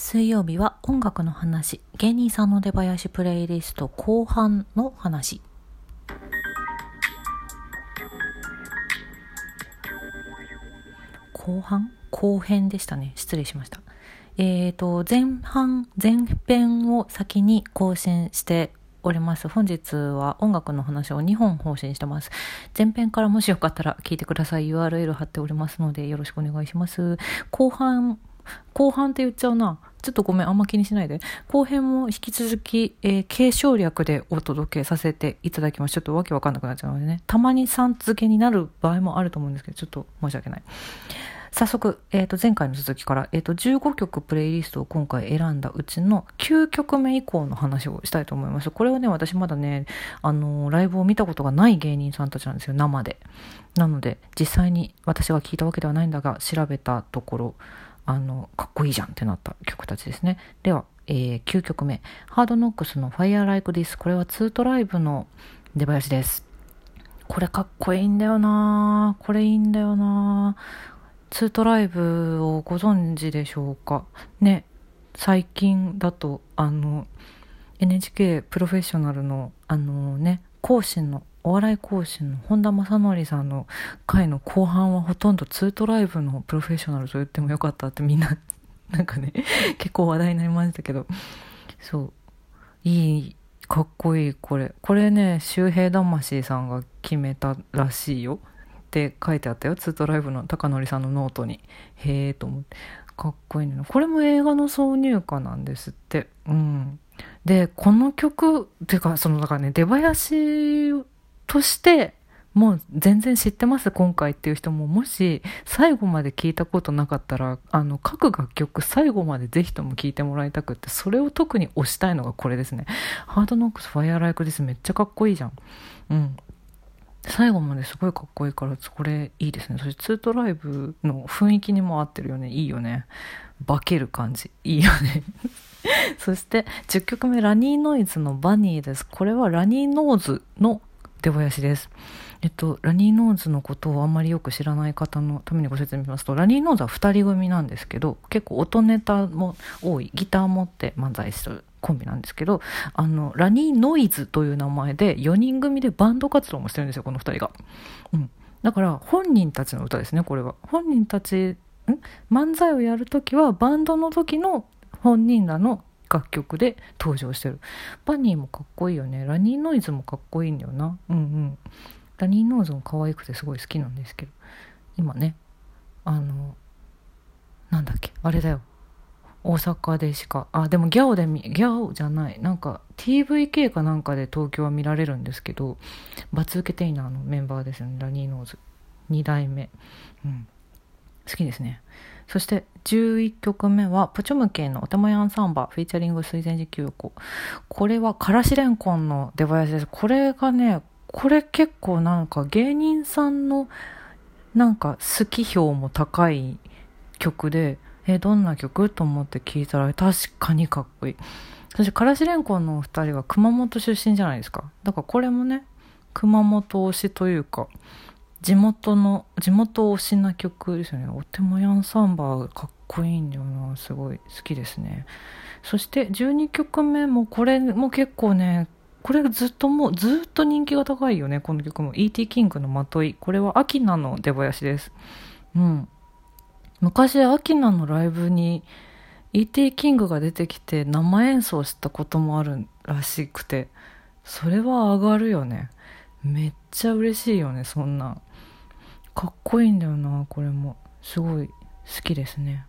水曜日は音楽の話、芸人さんの出囃子プレイリスト後半の話。後半？後編でしたね。失礼しました。え、ー、と、前半、前編を先に更新しております。本日は音楽の話を2本更新してます。前編からもしよかったら聞いてください。URL 貼っておりますのでよろしくお願いします。後半、後半って言っちゃうな。ちょっとごめん、あんま気にしないで。後編も引き続き、えー、継承略でお届けさせていただきます。ちょっとわけわかんなくなっちゃうのでね。たまにさん付けになる場合もあると思うんですけど、ちょっと申し訳ない。早速、えっ、ー、と、前回の続きから、えっ、ー、と、15曲プレイリストを今回選んだうちの9曲目以降の話をしたいと思います。これはね、私まだね、あの、ライブを見たことがない芸人さんたちなんですよ、生で。なので、実際に私が聞いたわけではないんだが、調べたところ、あの、かっこいいじゃんってなった曲たちですね。では、えー、9曲目。ハードノックスの Fire Like This。これはツートライブの出囃子です。これかっこいいんだよなこれいいんだよなツートライブをご存知でしょうか？ね、最近だと、あの、NHK プロフェッショナルの、あのね、講師のお笑い講師の本田正則さんの回の後半はほとんどツートライブのプロフェッショナルと言ってもよかったってみんななんかね 結構話題になりましたけど。そう。いいかっこいいこれ。これね周平魂さんが決めたらしいよ。って書いてあったよ。ツートライブの高則さんのノートに。へえと思って。かっこいいねこれも映画の挿入歌なんですって。うん。でこの曲っていうかそのだからね出囃子としてもう全然知ってます今回っていう人ももし最後まで聞いたことなかったらあの各楽曲最後までぜひとも聴いてもらいたくってそれを特に推したいのがこれですね。ハードノックスファイアライクですめっちゃかっこいいじゃん。うん。最後まですごいかっこいいからこれいいですね。そしてツートライブの雰囲気にも合ってるよね。いいよね。化ける感じ。いいよね。そして10曲目ラニーノイズのバニーです。これはラニーノーズの出囃子です。えっと、ラニーノーズのことをあんまりよく知らない方のためにご説明しますと、ラニーノーズは2人組なんですけど、結構音ネタも多い、ギター持って漫才するコンビなんですけど、あの、ラニーノイズという名前で4人組でバンド活動もしてるんですよ、この2人が。うん。だから、本人たちの歌ですね、これは。本人たち、ん？漫才をやるときは、バンドの時の本人らの楽曲で登場してる。バニーもかっこいいよね。ラニーノイズもかっこいいんだよな。うんうん。ラニーノイズも可愛くてすごい好きなんですけど。今ね。あのなんだっけ。あれだよ。大阪でしか。あでもギャオでギャオじゃない。なんか TVK かなんかで東京は見られるんですけどバツ受けテイナーのメンバーですよね。ラニーノーズ。2代目。うん。好きですね。そして11曲目は、ポチョム系のおたまやんサンバ、フィーチャリング水前寺清子。これは、からしれんこんの出囃子です。これがね、これ結構なんか芸人さんのなんか好き票も高い曲で、え、どんな曲と思って聞いたら確かにかっこいい。そして、からしれんこんのお二人は熊本出身じゃないですか。だからこれもね、熊本推しというか、地元の地元推しな曲ですよね。お手もやんサンバーかっこいいんだよな。すごい好きですね。そして12曲目もこれも結構ねこれずっともうずっと人気が高いよね。この曲も。E.T. キングのまとい。これはアキナの出囃子です。うん。昔アキナのライブに E.T. キングが出てきて生演奏したこともあるらしくてそれは上がるよね。めっちゃ嬉しいよねそんな。かっこいいんだよなこれも。すごい好きですね。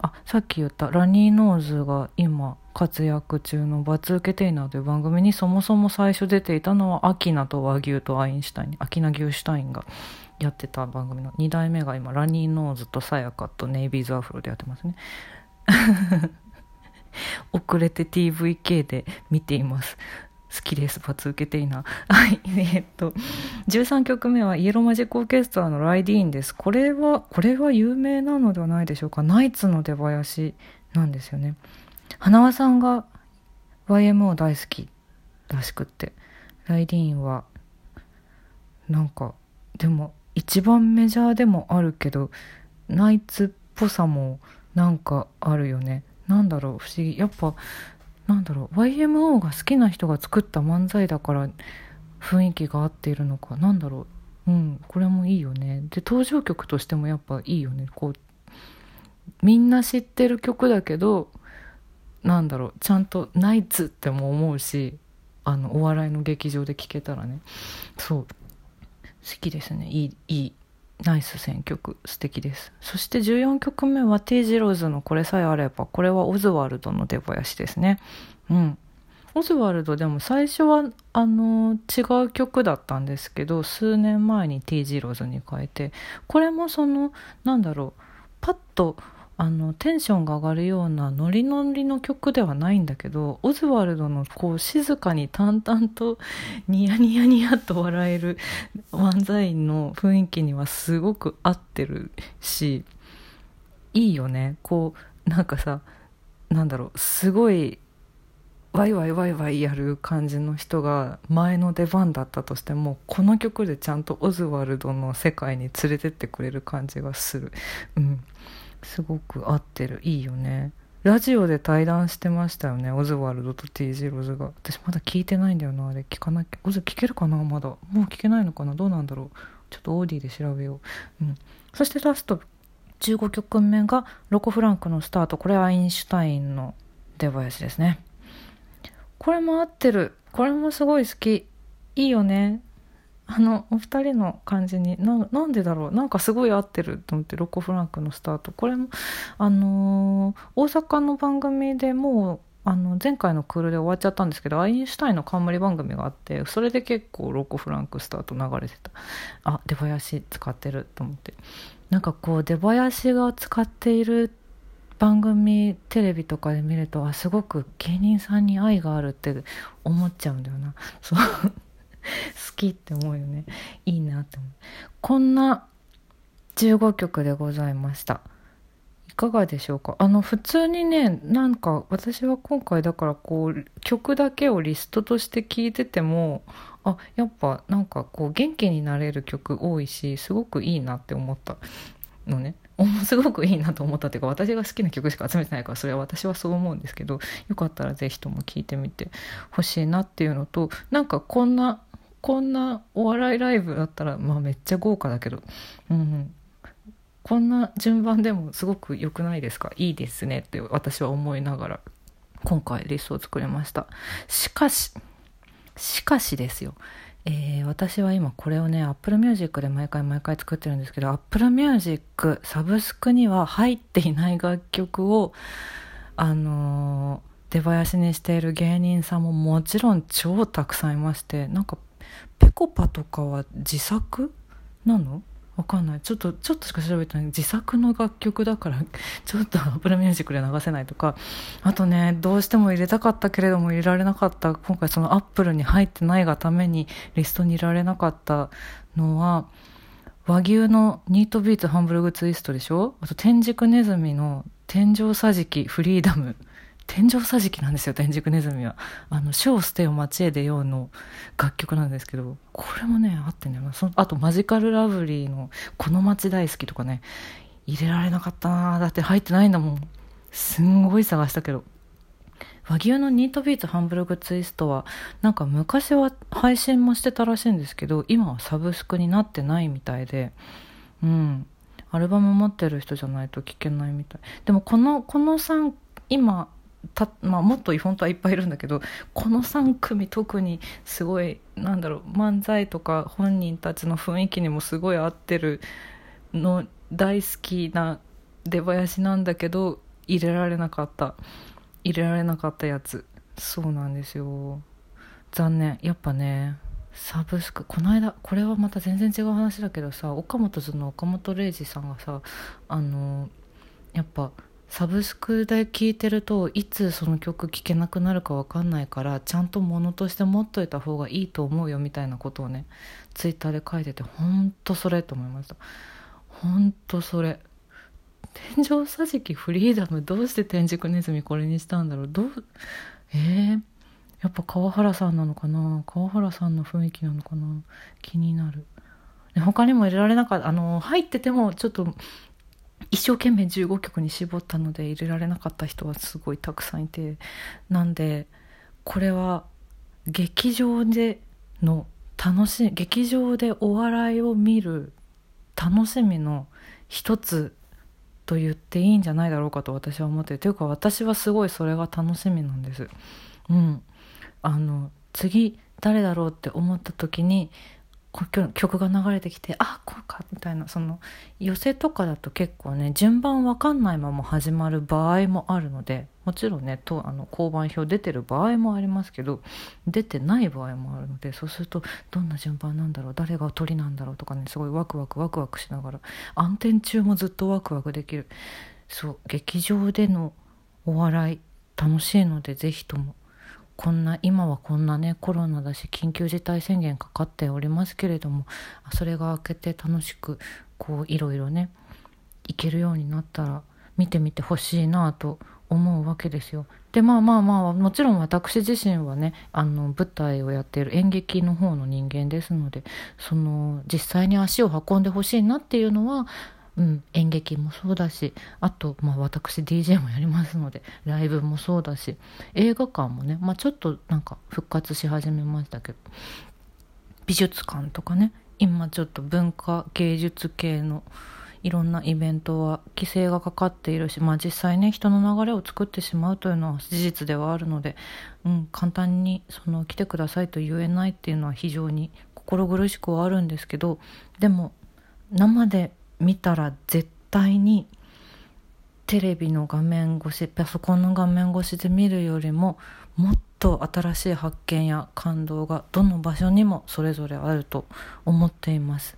あさっき言ったラニーノーズが今活躍中の「バツ受けテイナー」という番組にそもそも最初出ていたのはアキナと和牛とアインシュタイン。アキナ・ギューシュタインがやってた番組の。2代目が今ラニーノーズとさやかとネイビーズアフロでやってますね。遅れて TVK で見ています。好きです。罰受けていいな。はい。えっと、13曲目はイエローマジックオーケストラのライディーンです。これは、これは有名なのではないでしょうか。ナイツの出囃子なんですよね。花輪さんが YMO 大好きらしくって、ライディーンは、なんか、でも、一番メジャーでもあるけど、ナイツっぽさもなんかあるよね。なんだろう不思議やっぱなんだろう YMO が好きな人が作った漫才だから雰囲気が合っているのかなんだろう。うんこれもいいよね。で登場曲としてもやっぱいいよね。こうみんな知ってる曲だけどなんだろうちゃんとナイツっても思うしあのお笑いの劇場で聴けたらね。そう。好きですね。いいいいナイス選曲素敵です。そして14曲目は T ジローズのこれさえあればこれはオズワルドの出囃子ですね。うん。オズワルドでも最初はあの違う曲だったんですけど数年前に T ジローズに変えてこれもそのなんだろうパッとあのテンションが上がるようなノリノリの曲ではないんだけどオズワルドのこう静かに淡々とニヤニヤニヤと笑える漫才の雰囲気にはすごく合ってるしいいよね。こうなんかさなんだろうすごいワイワイワイワイやる感じの人が前の出番だったとしてもこの曲でちゃんとオズワルドの世界に連れてってくれる感じがする。うん。すごく合ってる。いいよね。ラジオで対談してましたよね。オズワルドと T ジローズが。私まだ聞いてないんだよな。あれ聞かなきゃ。オズ聞けるかな？まだ。もう聞けないのかな？どうなんだろう？ちょっとオーディで調べよう、うん、そしてラスト。15曲目がロコ・フランクのスタート。これアインシュタインの出囃子ですね。これも合ってる。これもすごい好き。いいよね。あのお二人の感じにななんでだろうなんかすごい合ってると思ってロコ・フランクのスタート。これもあのー、大阪の番組でもうあの前回のクールで終わっちゃったんですけどアインシュタインの冠番組があってそれで結構ロコ・フランクスタート流れてた。あ出囃子使ってると思って。なんかこう出囃子が使っている番組テレビとかで見るとあすごく芸人さんに愛があるって思っちゃうんだよな。そう。好きって思うよね。いいなって思う。こんな15曲でございました。いかがでしょうか？あの普通にねなんか私は今回だからこう曲だけをリストとして聴いててもあやっぱなんかこう元気になれる曲多いしすごくいいなって思ったのね。すごくいいなと思ったっていうか私が好きな曲しか集めてないからそれは私はそう思うんですけどよかったら是非とも聴いてみてほしいなっていうのとなんかこんなこんなお笑いライブだったら、まあ、めっちゃ豪華だけど、うん、こんな順番でもすごく良くないですか？いいですねって私は思いながら今回リストを作りました。しかししかしですよ。えー、私は今これをね Apple Music で毎回毎回作ってるんですけど Apple Music サブスクには入っていない楽曲をあのー、出囃子にしている芸人さんももちろん超たくさんいましてなんかぺこぱとかは自作なの？わかんない。ちょっとちょっとしか調べてない。自作の楽曲だから ちょっと Apple Music で流せないとか。あとねどうしても入れたかったけれども入れられなかった。今回そのアップルに入ってないがためにリストに入られなかったのは和牛のニートビーツハンブルグツイストでしょ？あと天竺ネズミの天井桟敷フリーダム。天井桟敷なんですよ天竺ネズミは。あの「書を捨てよ街へ出よう」の楽曲なんですけどこれもねあってねそあとマジカルラブリーの「この街大好き」とかね入れられなかったなだって入ってないんだもん。すんごい探したけど。和牛のニートビーツハンブルグツイストはなんか昔は配信もしてたらしいんですけど今はサブスクになってないみたいで。うん。アルバム持ってる人じゃないと聴けないみたい。でもこのこの3今たまあ、もっと本当はいっぱいいるんだけどこの3組特にすごいなんだろう漫才とか本人たちの雰囲気にもすごい合ってるの大好きな出囃子なんだけど入れられなかった入れられなかったやつ。そうなんですよ。残念。やっぱねサブスクこの間これはまた全然違う話だけどさ岡本図の岡本零士さんがさあのやっぱサブスクで聴いてるといつその曲聴けなくなるか分かんないからちゃんと物として持っといた方がいいと思うよみたいなことをねツイッターで書いててほんとそれと思いました。ほんとそれ。天井桟敷フリーダムどうして天竺ネズミこれにしたんだろう。どうえー、やっぱ川原さんなのかな？川原さんの雰囲気なのかな？気になる。他にも入れられなかったあの入っててもちょっと一生懸命15曲に絞ったので入れられなかった人はすごいたくさんいてなんでこれは劇場での楽しい劇場でお笑いを見る楽しみの一つと言っていいんじゃないだろうかと私は思ってというか私はすごいそれが楽しみなんです。うん、あの次誰だろうって思った時に曲が流れてきてあこうかみたいなその寄せとかだと結構ね順番わかんないまま始まる場合もあるのでもちろんねとあの交番表出てる場合もありますけど出てない場合もあるのでそうするとどんな順番なんだろう誰が鳥なんだろうとかねすごいワクワクワクワクしながら暗転中もずっとワクワクできる。そう劇場でのお笑い楽しいので是非ともこんな今はこんなねコロナだし緊急事態宣言かかっておりますけれどもそれが明けて楽しくこういろいろねいけるようになったら見てみてほしいなと思うわけですよ。でまあまあまあもちろん私自身はねあの舞台をやっている演劇の方の人間ですのでその実際に足を運んでほしいなっていうのはうん、演劇もそうだしあと、まあ、私 DJ もやりますのでライブもそうだし映画館もね、まあ、ちょっとなんか復活し始めましたけど美術館とかね今ちょっと文化芸術系のいろんなイベントは規制がかかっているし、まあ、実際ね人の流れを作ってしまうというのは事実ではあるので、うん、簡単にその来てくださいと言えないっていうのは非常に心苦しくはあるんですけどでも生で見たら絶対にテレビの画面越しパソコンの画面越しで見るよりももっと新しい発見や感動がどの場所にもそれぞれあると思っています。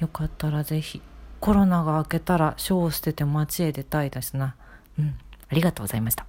よかったらぜひコロナが明けたら書を捨てて街へ出たいですな。うん。ありがとうございました。